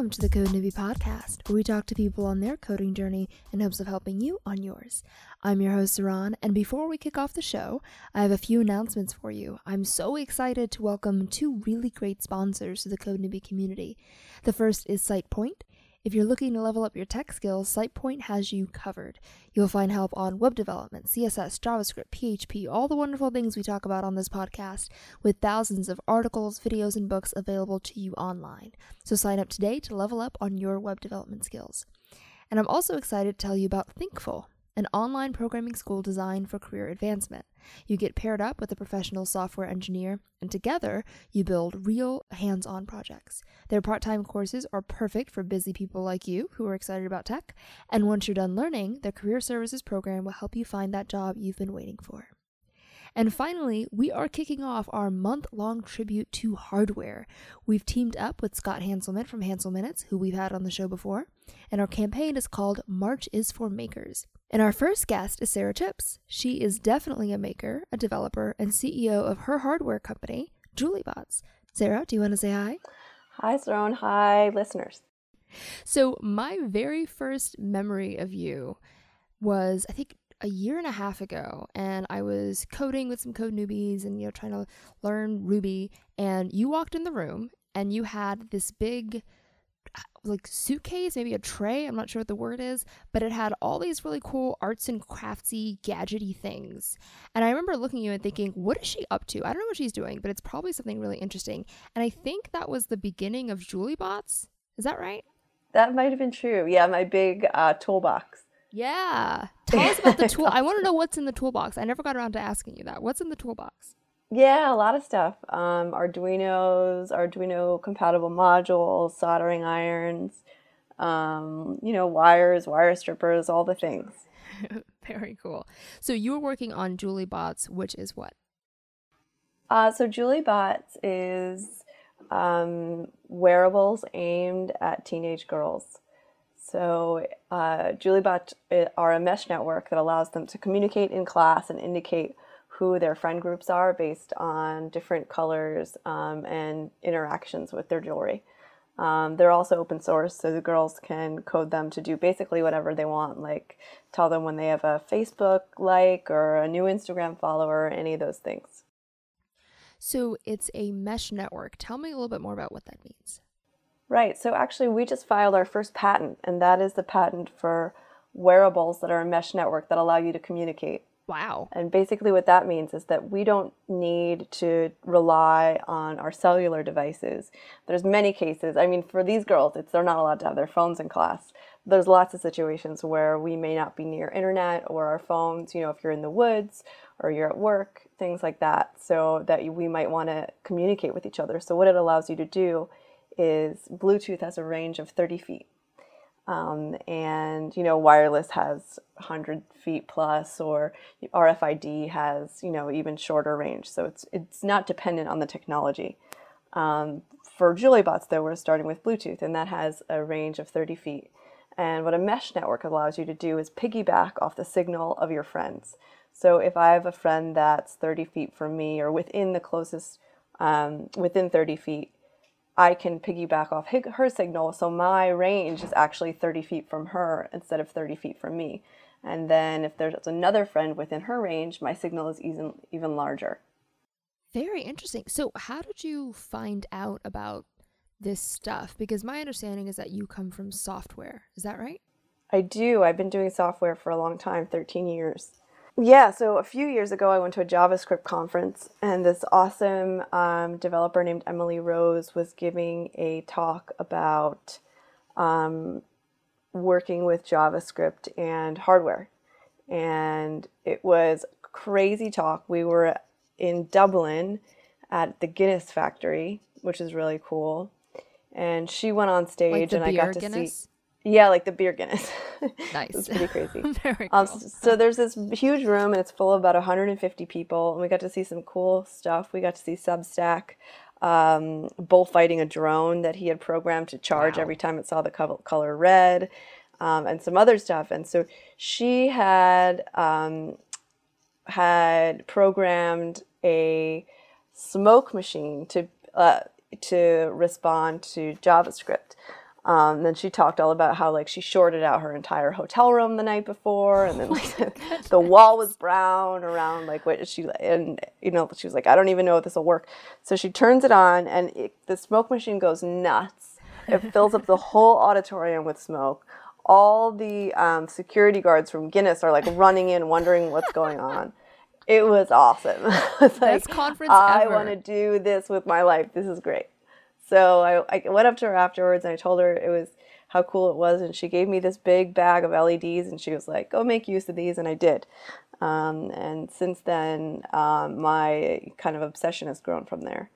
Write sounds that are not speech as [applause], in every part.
Welcome to the Code Newbie Podcast, where we talk to people on their coding journey in hopes of helping you on yours. I'm your host, Saron, and before we kick off the show, I have a few announcements for you. I'm so excited to welcome two really great sponsors to the Code Newbie community. The first is SitePoint. If you're looking to level up your tech skills, SitePoint has you covered. You'll find help on web development, CSS, JavaScript, PHP, all the wonderful things we talk about on this podcast, with thousands of articles, videos, and books available to you online. So sign up today to level up on your web development skills. And I'm also excited to tell you about Thinkful an online programming school designed for career advancement. You get paired up with a professional software engineer, and together you build real hands on projects. Their part time courses are perfect for busy people like you who are excited about tech, and once you're done learning, their career services program will help you find that job you've been waiting for. And finally, we are kicking off our month long tribute to hardware. We've teamed up with Scott Hanselman from Hanselminutes, who we've had on the show before, and our campaign is called March is for Makers. And our first guest is Sara Chipps. She is definitely a maker, a developer, and CEO of her hardware company, Jewelbots. Sarah, do you want to say hi? Hi, Saron. Hi, listeners. So, my very first memory of you was, I think, a year and a half ago and I was coding with some code newbies and you know trying to learn Ruby and you walked in the room and you had this big like suitcase, maybe a tray, I'm not sure what the word is, but it had all these really cool arts and craftsy gadgety things. And I remember looking at you and thinking, what is she up to? I don't know what she's doing, but it's probably something really interesting. And I think that was the beginning of Jewelbots. Is that right? That might have been true. Yeah, my big uh, toolbox. Yeah. Tell us about the tool. I want to know what's in the toolbox. I never got around to asking you that. What's in the toolbox? Yeah, a lot of stuff. Um, Arduinos, Arduino compatible modules, soldering irons, um, you know, wires, wire strippers, all the things. [laughs] Very cool. So you were working on Jewelbots, which is what? Uh, so Jewelbots is um, wearables aimed at teenage girls. So uh, Jewelbot uh, are a mesh network that allows them to communicate in class and indicate who their friend groups are based on different colors um, and interactions with their jewelry. Um, they're also open source, so the girls can code them to do basically whatever they want, like tell them when they have a Facebook like or a new Instagram follower, or any of those things. So it's a mesh network. Tell me a little bit more about what that means. Right. So actually, we just filed our first patent, and that is the patent for wearables that are a mesh network that allow you to communicate. Wow. And basically, what that means is that we don't need to rely on our cellular devices. There's many cases. I mean, for these girls, it's they're not allowed to have their phones in class. There's lots of situations where we may not be near internet or our phones. You know, if you're in the woods or you're at work, things like that. So that we might want to communicate with each other. So what it allows you to do is Bluetooth has a range of 30 feet. Um, and you know wireless has 100 feet plus or rfid has you know even shorter range. So it's it's not dependent on the technology. Um, for Jewelbots though we're starting with bluetooth and that has a range of 30 feet. And what a mesh network allows you to do is piggyback off the signal of your friends. So if i have a friend that's 30 feet from me or within the closest um, within 30 feet I can piggyback off her signal. So my range is actually 30 feet from her instead of 30 feet from me. And then if there's another friend within her range, my signal is even, even larger. Very interesting. So, how did you find out about this stuff? Because my understanding is that you come from software. Is that right? I do. I've been doing software for a long time 13 years. Yeah, so a few years ago, I went to a JavaScript conference, and this awesome um, developer named Emily Rose was giving a talk about um, working with JavaScript and hardware. And it was crazy talk. We were in Dublin at the Guinness factory, which is really cool. And she went on stage, like and I got to Guinness? see yeah, like the beer Guinness. [laughs] Nice. it's pretty crazy. [laughs] Very um, cool. Um, so there's this huge room and it's full of about 150 people, and we got to see some cool stuff. We got to see Substack um, bullfighting a drone that he had programmed to charge Wow. every time it saw the co- color red, um, and some other stuff. And so she had um, had programmed a smoke machine to uh, to respond to JavaScript. Um, then she talked all about how like she shorted out her entire hotel room the night before, and then [laughs] like [laughs] the, the wall was brown around like what she and you know she was like I don't even know if this will work. So she turns it on, and it, the smoke machine goes nuts. It fills up the [laughs] whole auditorium with smoke. All the um, security guards from Guinness are like running in, wondering what's going on. It was awesome. it's Best conference I want to do this with my life. This is great. So I, I went up to her afterwards and I told her it was how cool it was, and she gave me this big bag of LEDs, and she was like, "Go make use of these," and I did. Um, and since then, um, my kind of obsession has grown from there.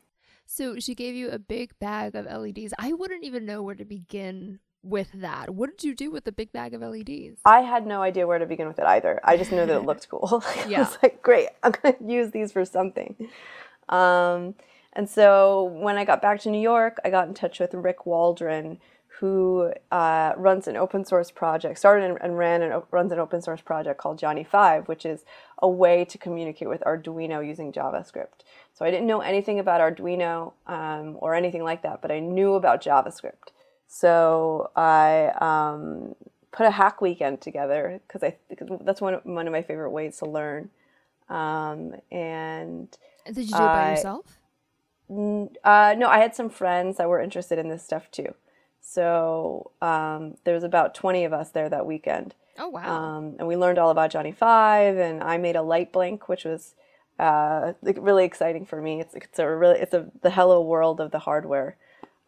So she gave you a big bag of LEDs. I wouldn't even know where to begin with that. What did you do with the big bag of LEDs? I had no idea where to begin with it either. I just knew that it looked cool. [laughs] I Yeah. was like, great, I'm going to use these for something. Um, and so when I got back to New York, I got in touch with Rick Waldron, who uh, runs an open source project, started and, and ran and runs an open source project called Johnny Five, which is a way to communicate with Arduino using JavaScript. So I didn't know anything about Arduino um, or anything like that, but I knew about JavaScript. So I um, put a hack weekend together because I that's one of, one of my favorite ways to learn. Um, and Did you do it by I- yourself? Uh, no, I had some friends that were interested in this stuff too. So um, there was about 20 of us there that weekend. Oh wow. Um, and we learned all about Johnny Five, and I made a light blink, which was uh, like, really exciting for me. It's it's a really it's a the hello world of the hardware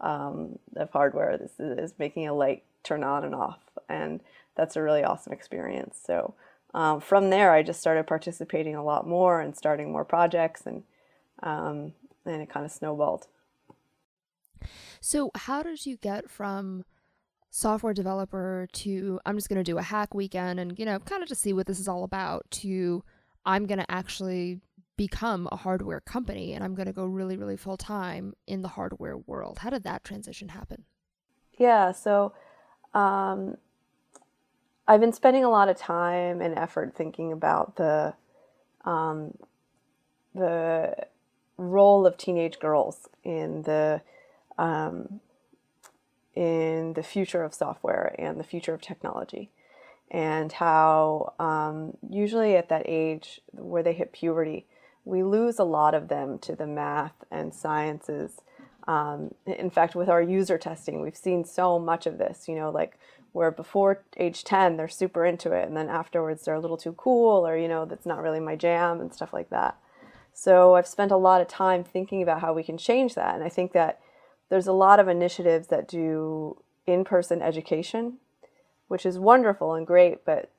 um, of hardware. This is, is making a light turn on and off, and that's a really awesome experience. So um, from there, I just started participating a lot more and starting more projects, and um, and it kind of snowballed. So, how did you get from software developer to I'm just going to do a hack weekend and, you know, kind of to see what this is all about to I'm going to actually become a hardware company and I'm going to go really, really full time in the hardware world? How did that transition happen? Yeah, so um, I've been spending a lot of time and effort thinking about the um, the role of teenage girls in the um, in the future of software and the future of technology, and how um, usually at that age where they hit puberty, we lose a lot of them to the math and sciences. Um, in fact, with our user testing, we've seen so much of this. You know, like where before age 10 they're super into it and then afterwards they're a little too cool or you know that's not really my jam and stuff like that so i've spent a lot of time thinking about how we can change that and i think that there's a lot of initiatives that do in-person education which is wonderful and great but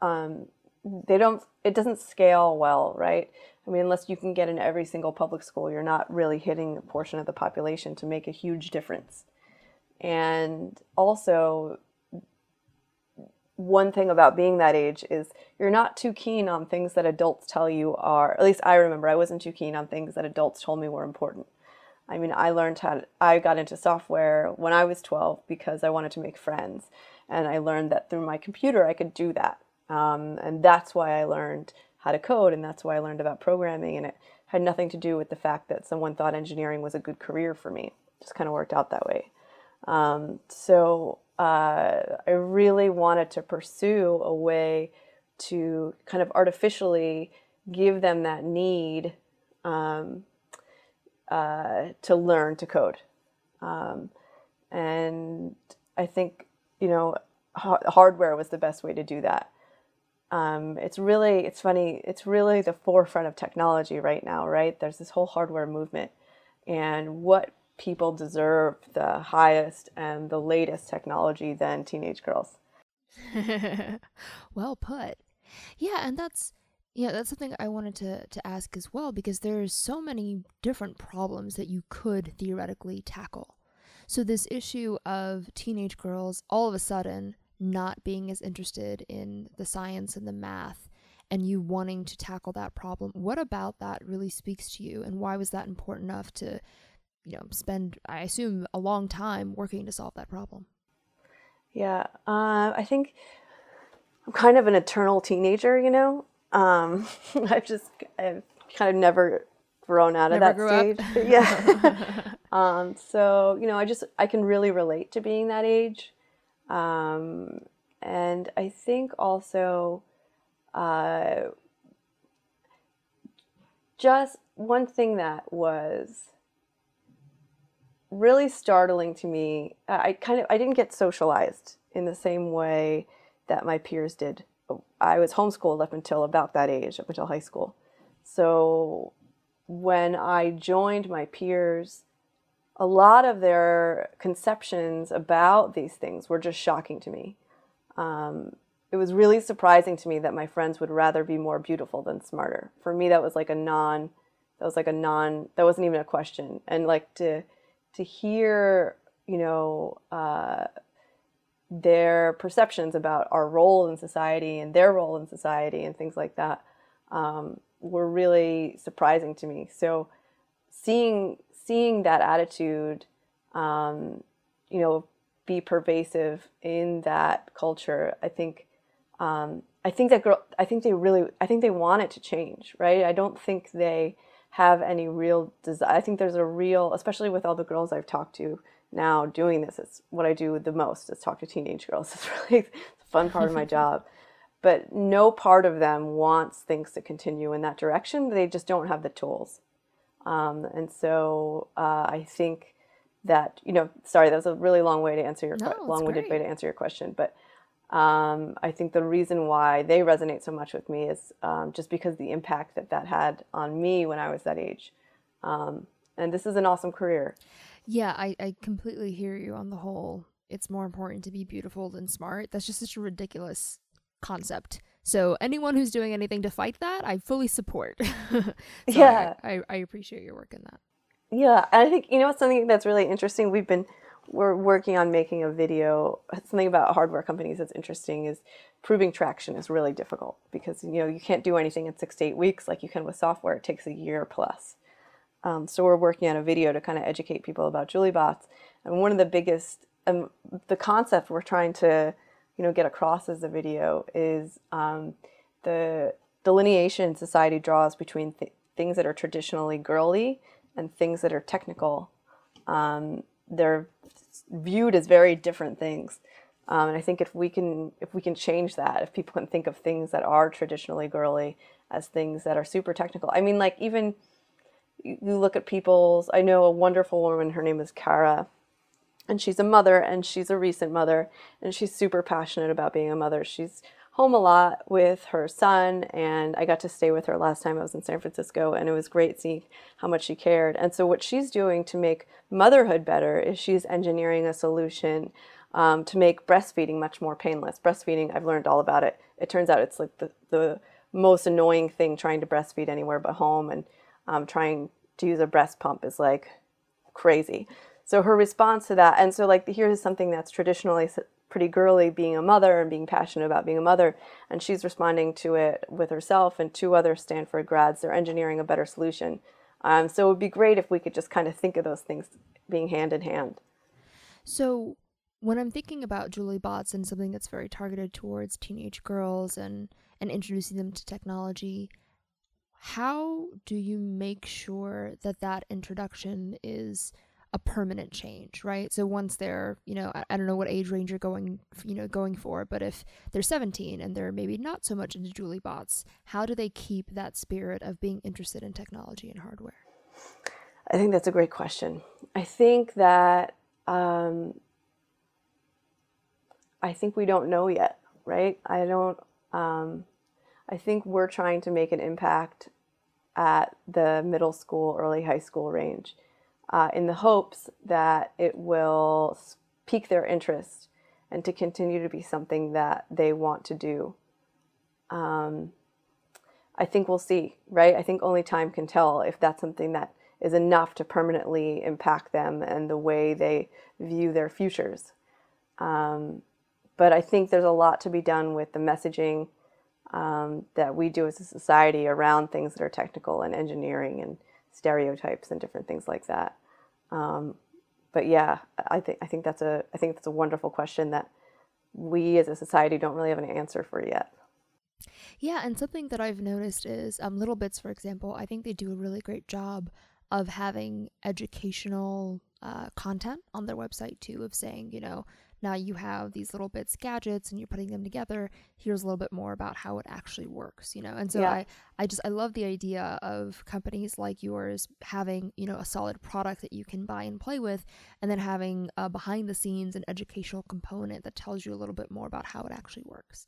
um, they don't it doesn't scale well right? I mean unless you can get in every single public school you're not really hitting a portion of the population to make a huge difference. And also one thing about being that age is you're not too keen on things that adults tell you are at least i remember i wasn't too keen on things that adults told me were important. I mean i learned how to, i got into software when i was 12 because i wanted to make friends. And i learned that through my computer i could do that. Um, and that's why i learned how to code and that's why i learned about programming. And it had nothing to do with the fact that someone thought engineering was a good career for me. It just kind of worked out that way. Um, so uh, I really wanted to pursue a way to kind of artificially give them that need um, uh, to learn to code. Um, and I think, you know, ha- hardware was the best way to do that. Um, it's really, it's funny, it's really the forefront of technology right now, right? There's this whole hardware movement. And what people deserve the highest and the latest technology than teenage girls. [laughs] well put. Yeah, and that's yeah, that's something I wanted to to ask as well because there's so many different problems that you could theoretically tackle. So this issue of teenage girls all of a sudden not being as interested in the science and the math and you wanting to tackle that problem. What about that really speaks to you and why was that important enough to you know, spend I assume a long time working to solve that problem? Yeah, uh, I think I'm kind of an eternal teenager, you know. Um, [laughs] I've just I've kind of never grown out of Never that stage. [laughs] yeah. [laughs] um, so you know, I just I can really relate to being that age, um, and I think also, uh, just one thing that was really startling to me. I kind of I didn't get socialized in the same way that my peers did. I was homeschooled up until about that age, up until high school. So when I joined my peers, a lot of their conceptions about these things were just shocking to me. Um, it was really surprising to me that my friends would rather be more beautiful than smarter. For me, that was like a non, that was like a non, that wasn't even a question. And like to, to hear, you know, uh, their perceptions about our role in society and their role in society and things like that um, were really surprising to me. So seeing seeing that attitude, um, you know, be pervasive in that culture, I think. Um, I think that girl. I think they really. I think they want it to change, right? I don't think they have any real desire. I think there's a real, especially with all the girls I've talked to now doing this. It's what I do the most is talk to teenage girls. [laughs] It's really it's a fun part of my [laughs] job but no part of them wants things to continue in that direction. They just don't have the tools. Um, and so uh, I think that you know, sorry, that was a really long way to answer your no, long-winded way to answer your question, but um, I think the reason why they resonate so much with me is um, just because the impact that that had on me when I was that age. Um, and this is an awesome career. Yeah, I, I completely hear you on the whole. It's more important to be beautiful than smart. That's just such a ridiculous concept. So anyone who's doing anything to fight that, I fully support. [laughs] so yeah, I, I, I, appreciate your work in that. Yeah, I think you know something that's really interesting. We've been we're working on making a video. Something about hardware companies that's interesting is proving traction is really difficult because you know you can't do anything in six to eight weeks like you can with software. It takes a year plus. Um, so we're working on a video to kind of educate people about Jewelbots. And one of the biggest, um, the concept we're trying to you know get across as a video is um, the delineation society draws between th- things that are traditionally girly and things that are technical. Um, they're viewed as very different things. Um, and I think if we can if we can change that, if people can think of things that are traditionally girly as things that are super technical. I mean, like even you look at people's. I know a wonderful woman. Her name is Kara, and she's a mother and she's a recent mother and she's super passionate about being a mother. She's home a lot with her son and I got to stay with her last time I was in San Francisco and it was great seeing how much she cared. And so what she's doing to make motherhood better is she's engineering a solution um, to make breastfeeding much more painless. Breastfeeding, I've learned all about it. It turns out it's like the, the most annoying thing trying to breastfeed anywhere but home and um, trying to use a breast pump is like crazy. So her response to that, and so like here's something that's traditionally pretty girly, being a mother and being passionate about being a mother, and she's responding to it with herself and two other Stanford grads. They're engineering a better solution. Um, so it would be great if we could just kind of think of those things being hand in hand. So when I'm thinking about Jewelbots and something that's very targeted towards teenage girls and and introducing them to technology, how do you make sure that that introduction is a permanent change, right? So once they're, you know, I, I, don't know what age range you're going, you know, going for, but if they're 17 and they're maybe not so much into Jewelbots, how do they keep that spirit of being interested in technology and hardware? I think that's a great question. I think that um, I think we don't know yet, right? I don't. Um, I think we're trying to make an impact at the middle school, early high school range uh, in the hopes that it will pique their interest and to continue to be something that they want to do. Um, I think we'll see, right? I think only time can tell if that's something that is enough to permanently impact them and the way they view their futures. Um, but I think there's a lot to be done with the messaging um, that we do as a society around things that are technical and engineering and stereotypes and different things like that. Um, but yeah, I think I think that's a I think that's a wonderful question that we as a society don't really have an answer for yet. Yeah, and something that I've noticed is um, Little Bits, for example, I think they do a really great job of having educational uh, content on their website too, of saying, you know, now you have these little bits gadgets and you're putting them together. Here's a little bit more about how it actually works you know? And so yeah. i i just i love the idea of companies like yours having you know a solid product that you can buy and play with and then having a behind the scenes and educational component that tells you a little bit more about how it actually works.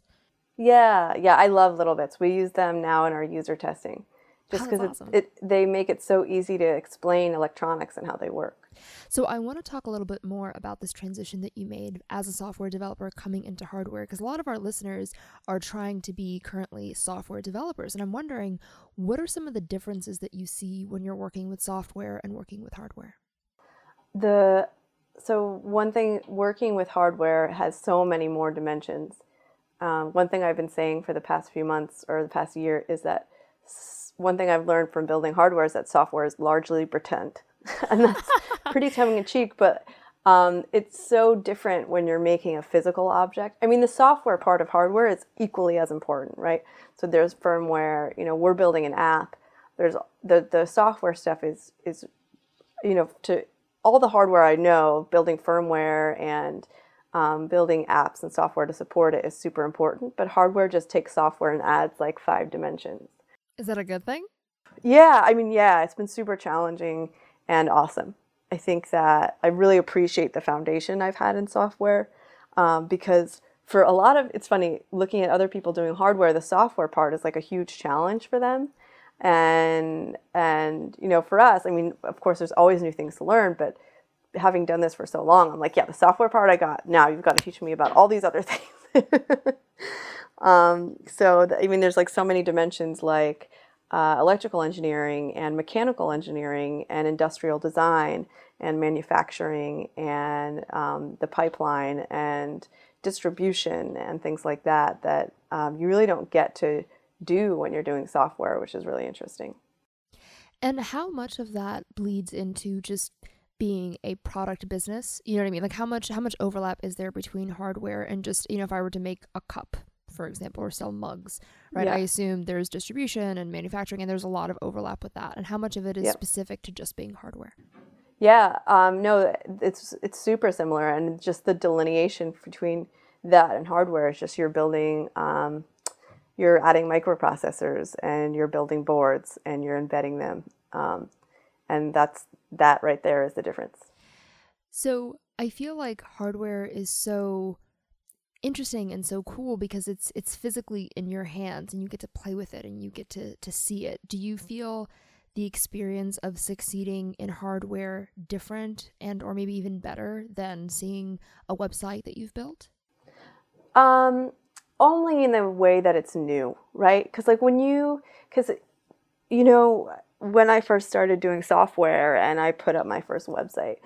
Yeah yeah i love little bits. We use them now in our user testing just because oh, awesome. it, they make it so easy to explain electronics and how they work. So I want to talk a little bit more about this transition that you made as a software developer coming into hardware because a lot of our listeners are trying to be currently software developers and I'm wondering what are some of the differences that you see when you're working with software and working with hardware? The so one thing working with hardware has so many more dimensions. Um, one thing I've been saying for the past few months or the past year is that one thing I've learned from building hardware is that software is largely pretend. [laughs] and that's [laughs] pretty tongue in cheek, but um, it's so different when you're making a physical object. I mean, the software part of hardware is equally as important, right? So there's firmware, you know, we're building an app. There's the, the software stuff is, is, you know, to all the hardware I know, building firmware and um, building apps and software to support it is super important. But hardware just takes software and adds like five dimensions. Is that a good thing? Yeah, I mean, yeah, it's been super challenging and awesome. I think that I really appreciate the foundation I've had in software um, because for a lot of it's funny looking at other people doing hardware, the software part is like a huge challenge for them. And and you know, for us, I mean, of course, there's always new things to learn, but having done this for so long, I'm like, yeah, the software part I got. Now you've got to teach me about all these other [laughs] things. Um, so, the, I mean, there's like so many dimensions like uh, electrical engineering and mechanical engineering and industrial design and manufacturing and um, the pipeline and distribution and things like that that um, you really don't get to do when you're doing software, which is really interesting. And how much of that bleeds into just being a product business? You know what I mean? Like how much how much overlap is there between hardware and just, you know, if I were to make a cup for example, or sell mugs, right? Yeah. I assume there's distribution and manufacturing, and there's a lot of overlap with that. And how much of it is yep. specific to just being hardware? Yeah, um, no, it's it's super similar, and just the delineation between that and hardware is just you're building, um, you're adding microprocessors, and you're building boards, and you're embedding them, um, and that's that right there is the difference. So I feel like hardware is so interesting and so cool because it's it's physically in your hands and you get to play with it and you get to to see it. Do you feel the experience of succeeding in hardware different and or maybe even better than seeing a website that you've built? Um only in the way that it's new, right? Cuz like when you cuz you know when I first started doing software and I put up my first website,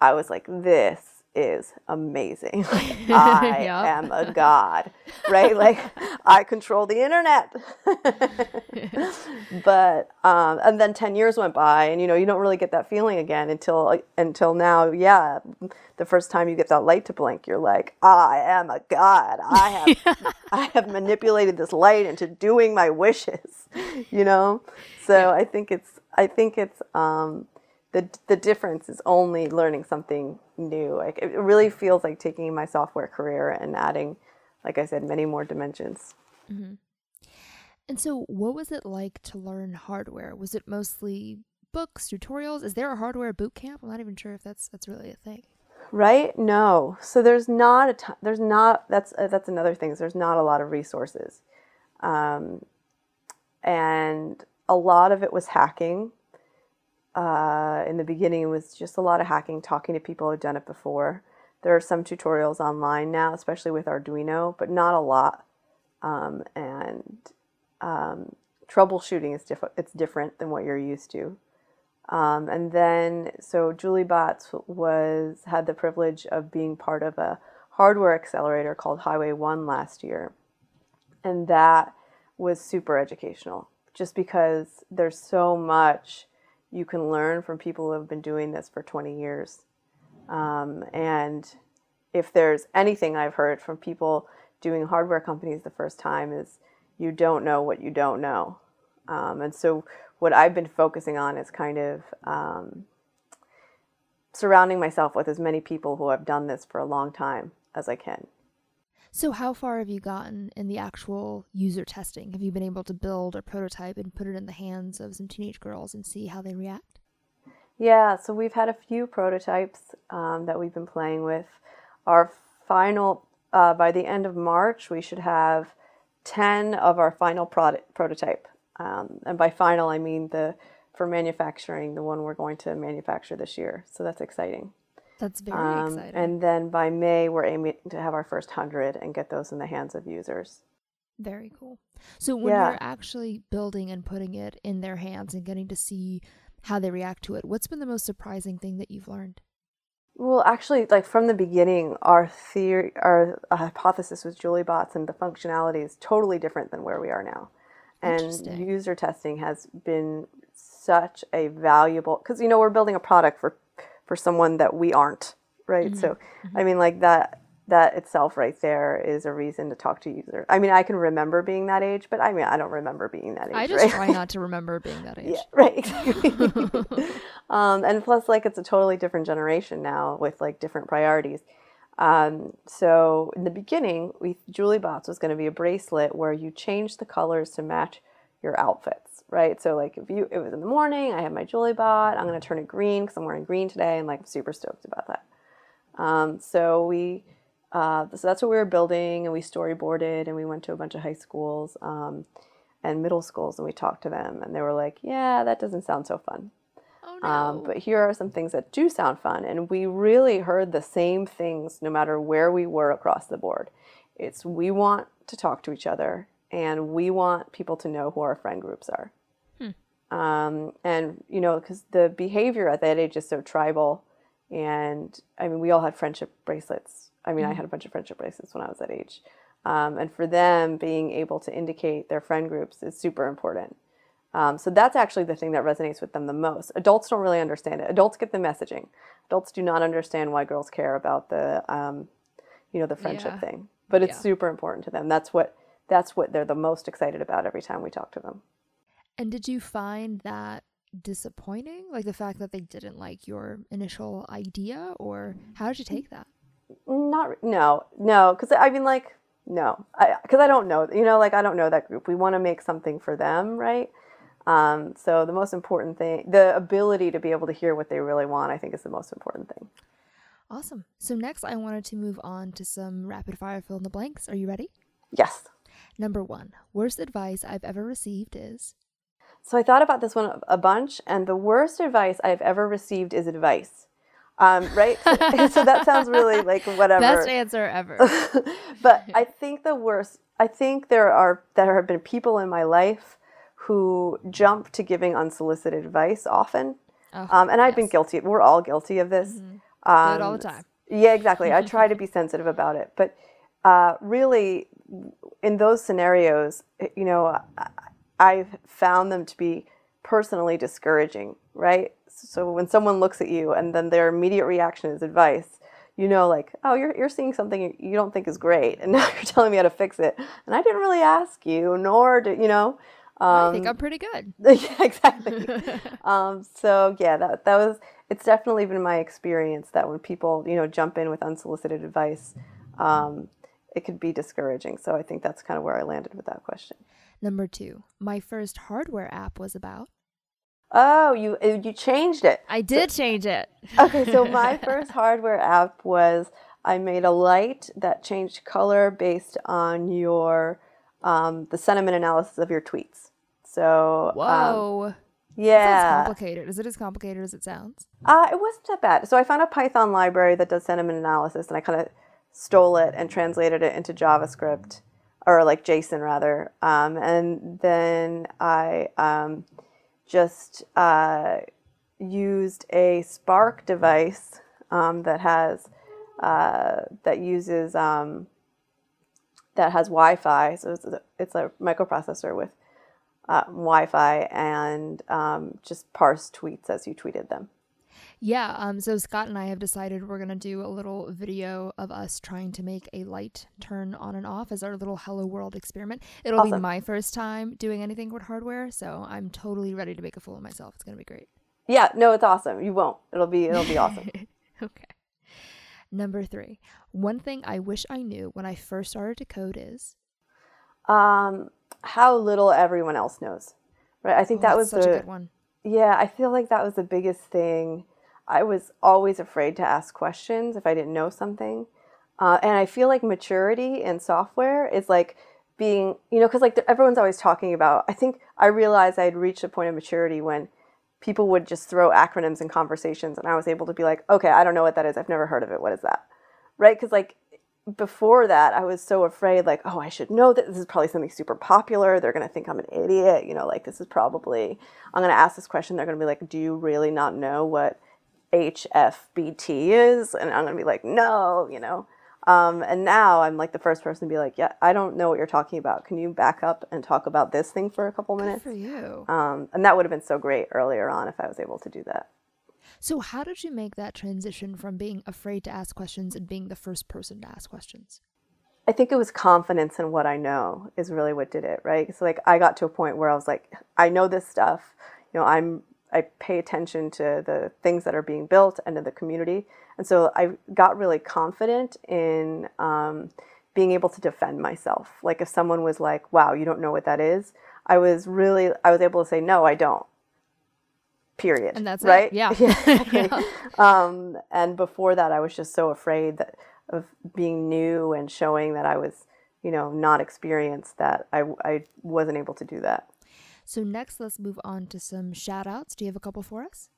I was like this is amazing. [laughs] I yep. am a god, right? Like [laughs] I control the internet. [laughs] but um, and then ten years went by, and you know you don't really get that feeling again until until now. Yeah, the first time you get that light to blink, you're like, I am a god. I have I have manipulated this light into doing my wishes. You know, so yeah. I think it's I think it's um, the the difference is only learning something new. Like it really feels like taking my software career and adding, like I said, many more dimensions. Mm-hmm. And so, what was it like to learn hardware? Was it mostly books, tutorials? Is there a hardware boot camp? I'm not even sure if that's that's really a thing. Right? No. So there's not a ton, there's not that's uh, that's another thing. Is there's not a lot of resources, um, and a lot of it was hacking uh, in the beginning, it was just a lot of hacking, talking to people who've done it before. There are some tutorials online now, especially with Arduino, but not a lot. Um, and um, troubleshooting is diff- it's different than what you're used to. Um, and then, so Jewelbots was had the privilege of being part of a hardware accelerator called Highway One last year, and that was super educational. Just because there's so much you can learn from people who have been doing this for 20 years. Um, and if there's anything I've heard from people doing hardware companies the first time is you don't know what you don't know. Um, and so, what I've been focusing on is kind of um, surrounding myself with as many people who have done this for a long time as I can. So, how far have you gotten in the actual user testing? Have you been able to build a prototype and put it in the hands of some teenage girls and see how they react? Yeah, so we've had a few prototypes um, that we've been playing with. Our final, uh, by the end of March, we should have 10 of our final product, prototype. Um, and by final, I mean the for manufacturing, the one we're going to manufacture this year. So that's exciting. That's very um, exciting. And then by May, we're aiming to have our first 100 and get those in the hands of users. Very cool. So when yeah. you're actually building and putting it in their hands and getting to see how they react to it, what's been the most surprising thing that you've learned? Well, actually, like from the beginning, our theory, our uh, hypothesis with Jewelbots and the functionality is totally different than where we are now. And user testing has been such a valuable because you know we're building a product for for someone that we aren't, right? Mm-hmm. So, mm-hmm. I mean, like that that itself right there is a reason to talk to users. I mean, I can remember being that age, but I mean, I don't remember being that age. I just right? try not to remember being that [laughs] age. Yeah, right. Exactly. [laughs] um, and plus, like, it's a totally different generation now with like different priorities. Um, so in the beginning, we, Jewelbots was going to be a bracelet where you change the colors to match your outfits right? So like if you it was in the morning, I have my Jewelbot. I'm gonna turn it green because I'm wearing green today, and like super stoked about that. Um, so we uh, so that's what we were building, and we storyboarded, and we went to a bunch of high schools um, and middle schools, and we talked to them, and they were like, "Yeah, that doesn't sound so fun." Oh, no. um, but here are some things that do sound fun, and we really heard the same things no matter where we were across the board. It's we want to talk to each other, and we want people to know who our friend groups are. Um, and, you know, because the behavior at that age is so tribal. And I mean, we all had friendship bracelets. I mean, mm-hmm. I had a bunch of friendship bracelets when I was that age. Um, and for them, being able to indicate their friend groups is super important. Um, so that's actually the thing that resonates with them the most. Adults don't really understand it. Adults get the messaging. Adults do not understand why girls care about the, um, you know, the friendship yeah. thing. But it's yeah. super important to them. That's what that's what they're the most excited about every time we talk to them. And did you find that disappointing? Like the fact that they didn't like your initial idea, or how did you take that? Not, no, no, because I mean, like, no, because I, I, don't know, you know, like, I don't know that group. We want to make something for them, right? Um, so the most important thing, the ability to be able to hear what they really want, I think is the most important thing. Awesome. So next, I wanted to move on to some rapid fire fill in the blanks. Are you ready? Yes. Number one, worst advice I've ever received is so I thought about this one a bunch, and the worst advice I've ever received is advice. Um, right? [laughs] [laughs] so that sounds really like whatever. Best answer ever. [laughs] but I think the worst, I think there are, there have been people in my life who jump to giving unsolicited advice often. Oh, um, and I've yes. been guilty. We're all guilty of this. Mm-hmm. Um, Do it all the time. Yeah, exactly. I try to be sensitive about it. But uh, really, in those scenarios, you know, I've found them to be personally discouraging, right? So when someone looks at you and then their immediate reaction is advice, you know, like, oh, you're, you're seeing something you don't think is great, and [laughs] now you're telling me how to fix it. And I didn't really ask you, nor did, you know. Um, I think um, I'm pretty good. [laughs] yeah, exactly. [laughs] um, so, yeah, that, that was, it's definitely been my experience that when people, you know, jump in with unsolicited advice, um, it could be discouraging. So I think that's kind of where I landed with that question. Number two, my first hardware app was about. Oh, you uh, you changed it. I did so, change it. [laughs] okay, so my [laughs] first hardware app was I made a light that changed color based on your um, the sentiment analysis of your tweets. So um, whoa. Um, yeah. complicated. Is it as complicated as it sounds? Uh, it wasn't that bad. So I found a Python library that does sentiment analysis, and I kind of stole it and translated it into JavaScript or like JSON rather. Um, and then I um, just uh, used a Spark device um, that has uh, that uses um, that has Wi-Fi. So it's a, it's a microprocessor with uh, Wi-Fi and um, just parse tweets as you tweeted them. Yeah, um, so Scott and I have decided we're gonna do a little video of us trying to make a light turn on and off as our little Hello World experiment. It'll awesome. be my first time doing anything with hardware, so I'm totally ready to make a fool of myself. It's gonna be great. Yeah, no, it's awesome. You won't. It'll be it'll be awesome. [laughs] okay. Number three. One thing I wish I knew when I first started to code is um, how little everyone else knows. Right. I think oh, that was such a good one. Yeah, I feel like that was the biggest thing I was always afraid to ask questions if I didn't know something. Uh, and I feel like maturity in software is like being, you know, because like everyone's always talking about, I think I realized I had reached a point of maturity when people would just throw acronyms in conversations and I was able to be like, okay, I don't know what that is. I've never heard of it. What is that? Right? Because like before that, I was so afraid, like, oh, I should know that this is probably something super popular. They're going to think I'm an idiot. You know, like, this is probably, I'm going to ask this question. They're going to be like, do you really not know what HFBT is, and I'm gonna be like, no, you know. Um, and now I'm like the first person to be like, yeah, I don't know what you're talking about. Can you back up and talk about this thing for a couple minutes? Good for you. Um, and that would have been so great earlier on if I was able to do that. So, how did you make that transition from being afraid to ask questions and being the first person to ask questions? I think it was confidence in what I know is really what did it, right? So, like, I got to a point where I was like, I know this stuff. You know, I'm I pay attention to the things that are being built and to the community. And so I got really confident in um, being able to defend myself. Like if someone was like, wow, you don't know what that is, I was really, I was able to say, no, I don't. Period. And that's right. It. Yeah. [laughs] yeah. [laughs] Um, and before that, I was just so afraid that of being new and showing that I was, you know, not experienced that I, I wasn't able to do that. So, next, let's move on to some shout outs. Do you have a couple for us?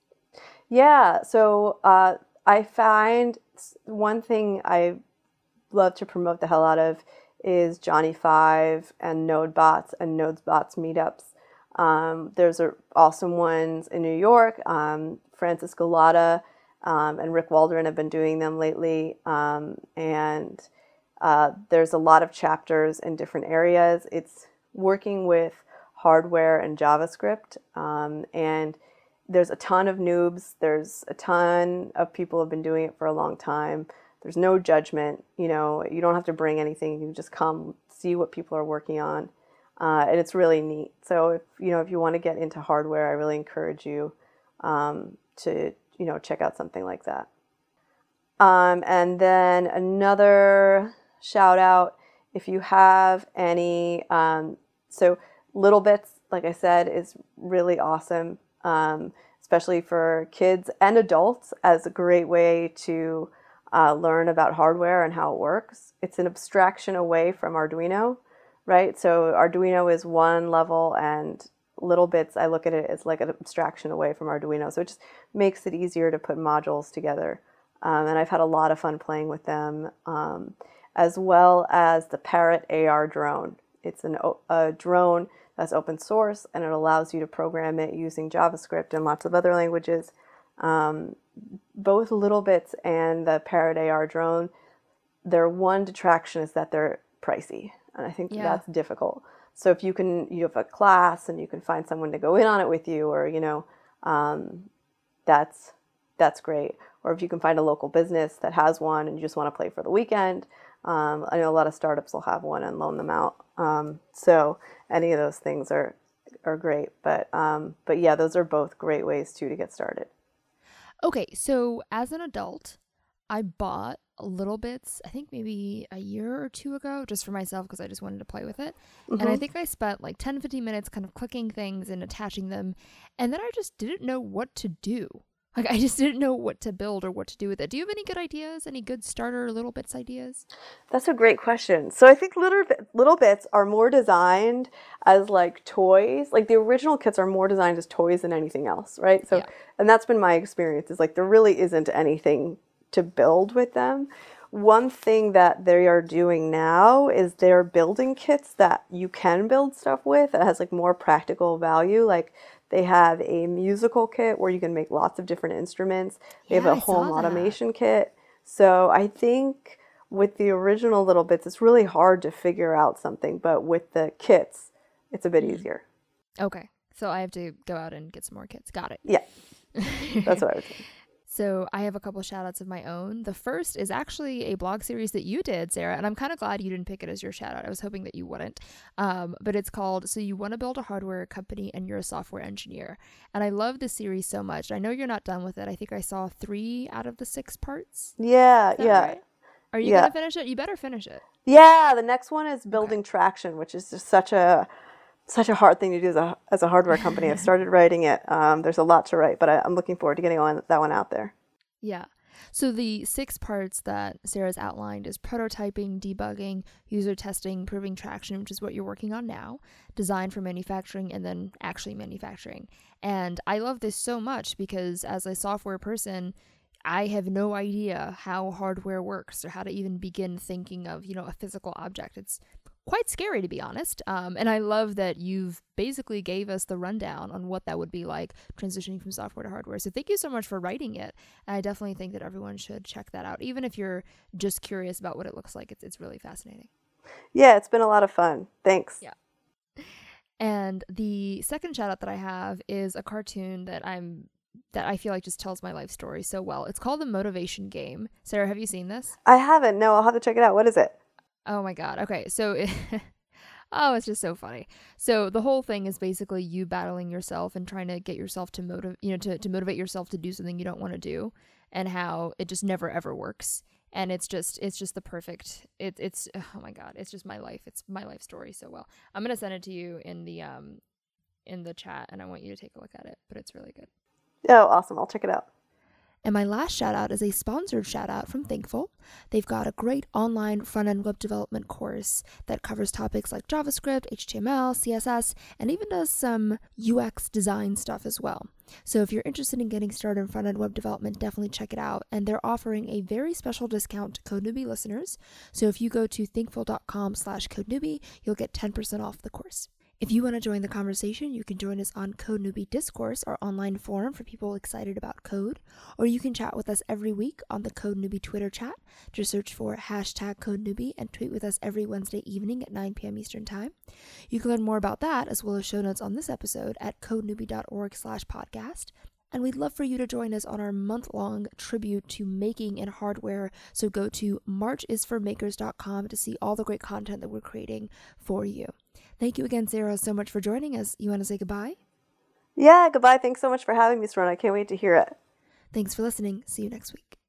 Yeah. So, uh, I find one thing I love to promote the hell out of is Johnny Five and NodeBots and NodesBots meetups. Um, there's a, awesome ones in New York. Um, Francis Gulotta um, and Rick Waldron have been doing them lately. Um, and uh, there's a lot of chapters in different areas. It's working with hardware and JavaScript. Um, and there's a ton of noobs. There's a ton of people who have been doing it for a long time. There's no judgment. You know, you don't have to bring anything. You just come see what people are working on, uh, and it's really neat. So if you know if you want to get into hardware, I really encourage you um, to you know check out something like that. Um, and then another shout out if you have any. Um, so Little Bits, like I said, is really awesome, um, especially for kids and adults as a great way to uh, learn about hardware and how it works. It's an abstraction away from Arduino, right? So Arduino is one level and Little Bits, I look at it as like an abstraction away from Arduino. So it just makes it easier to put modules together. Um, and I've had a lot of fun playing with them, um, as well as the Parrot AR drone. It's an, a drone that's open source and it allows you to program it using JavaScript and lots of other languages. Um, both Little Bits and the Parrot AR drone, their one detraction is that they're pricey. And I think yeah. that's difficult. So if you can, you have a class and you can find someone to go in on it with you, or you know, um, that's that's great. Or if you can find a local business that has one and you just want to play for the weekend, um, I know a lot of startups will have one and loan them out. Um, so any of those things are are great. But um, but yeah, those are both great ways too to get started. Okay, so as an adult, I bought little bits, I think maybe a year or two ago, just for myself because I just wanted to play with it. Mm-hmm. And I mm-hmm. think I spent like 10, 15 minutes kind of clicking things and attaching them. And then I just didn't know what to do. Like I just didn't know what to build or what to do with it. Do you have any good ideas? Any good starter little bits ideas? That's a great question. So I think little little bits are more designed as like toys. Like the original kits are more designed as toys than anything else, right? So yeah. and that's been my experience. Is like there really isn't anything to build with them. One thing that they are doing now is they're building kits that you can build stuff with that has like more practical value. Like they have a musical kit where you can make lots of different instruments. They yeah, have a home automation kit. So I think with the original little bits, it's really hard to figure out something, but with the kits, it's a bit mm. easier. Okay. So I have to go out and get some more kits. Got it. Yeah. [laughs] That's what I was saying. So I have a couple shout outs of my own. The first is actually a blog series that you did, Sara, and I'm kind of glad you didn't pick it as your shout out. I was hoping that you wouldn't. Um, but it's called So You Want to Build a Hardware Company and You're a Software Engineer. And I love this series so much. I know you're not done with it. I think I saw three out of the six parts. Yeah, yeah. Right? Are you yeah. going to finish it? You better finish it. Yeah, the next one is building okay. traction, which is just such a such a hard thing to do as a, as a hardware company. I've started [laughs] writing it. Um, there's a lot to write, but I, am looking forward to getting on, that one out there. Yeah. So the six parts that Sara's outlined is prototyping, debugging, user testing, proving traction, which is what you're working on now, design for manufacturing, and then actually manufacturing. And I love this so much because as a software person, I have no idea how hardware works or how to even begin thinking of, you know, a physical object. It's quite scary to be honest. Um, and I love that you've basically gave us the rundown on what that would be like transitioning from software to hardware. So thank you so much for writing it. And I definitely think that everyone should check that out, even if you're just curious about what it looks like. It's it's really fascinating. Yeah, it's been a lot of fun. Thanks. Yeah. And the second shout out that I have is a cartoon that I'm that I feel like just tells my life story so well. It's called The Motivation Game. Sara, have you seen this? I haven't. No, I'll have to check it out. What is it? Oh my god. Okay, so [laughs] oh, it's just so funny. So the whole thing is basically you battling yourself and trying to get yourself to motivate, you know, to to motivate yourself to do something you don't want to do, and how it just never ever works. And it's just it's just the perfect. It, it's oh my god, it's just my life. It's my life story so well. I'm gonna send it to you in the um in the chat, and I want you to take a look at it. But it's really good. Oh, awesome! I'll check it out. And my last shout out is a sponsored shout out from Thinkful. They've got a great online front end web development course that covers topics like JavaScript, HTML, CSS, and even does some UX design stuff as well. So if you're interested in getting started in front end web development, definitely check it out. And they're offering a very special discount to Code Newbie listeners. So if you go to thinkful.com slash code newbie, you'll get 10% off the course. If you want to join the conversation, you can join us on Code Newbie Discourse, our online forum for people excited about code, or you can chat with us every week on the Code Newbie Twitter chat. Just search for hashtag Code Newbie and tweet with us every Wednesday evening at 9 p.m. Eastern Time. You can learn more about that as well as show notes on this episode at codenewbie.org slash podcast. And we'd love for you to join us on our month long tribute to making and hardware. So go to marchisformakers.com to see all the great content that we're creating for you. Thank you again, Sara, so much for joining us. You want to say goodbye? Yeah, goodbye. Thanks so much for having me, Saron. I can't wait to hear it. Thanks for listening. See you next week.